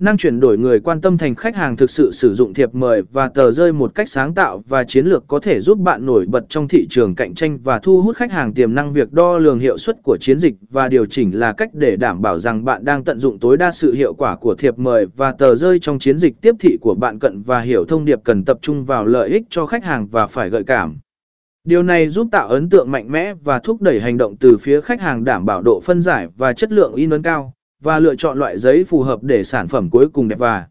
Năng chuyển đổi người quan tâm thành khách hàng thực sự sử dụng thiệp mời và tờ rơi một cách sáng tạo và chiến lược có thể giúp bạn nổi bật trong thị trường cạnh tranh và thu hút khách hàng tiềm năng việc đo lường hiệu suất của chiến dịch và điều chỉnh là cách để đảm bảo rằng bạn đang tận dụng tối đa sự hiệu quả của thiệp mời và tờ rơi trong chiến dịch tiếp thị của bạn cận và hiểu thông điệp cần tập trung vào lợi ích cho khách hàng và phải gợi cảm. Điều này giúp tạo ấn tượng mạnh mẽ và thúc đẩy hành động từ phía khách hàng đảm bảo độ phân giải và chất lượng in ấn cao và lựa chọn loại giấy phù hợp để sản phẩm cuối cùng đẹp và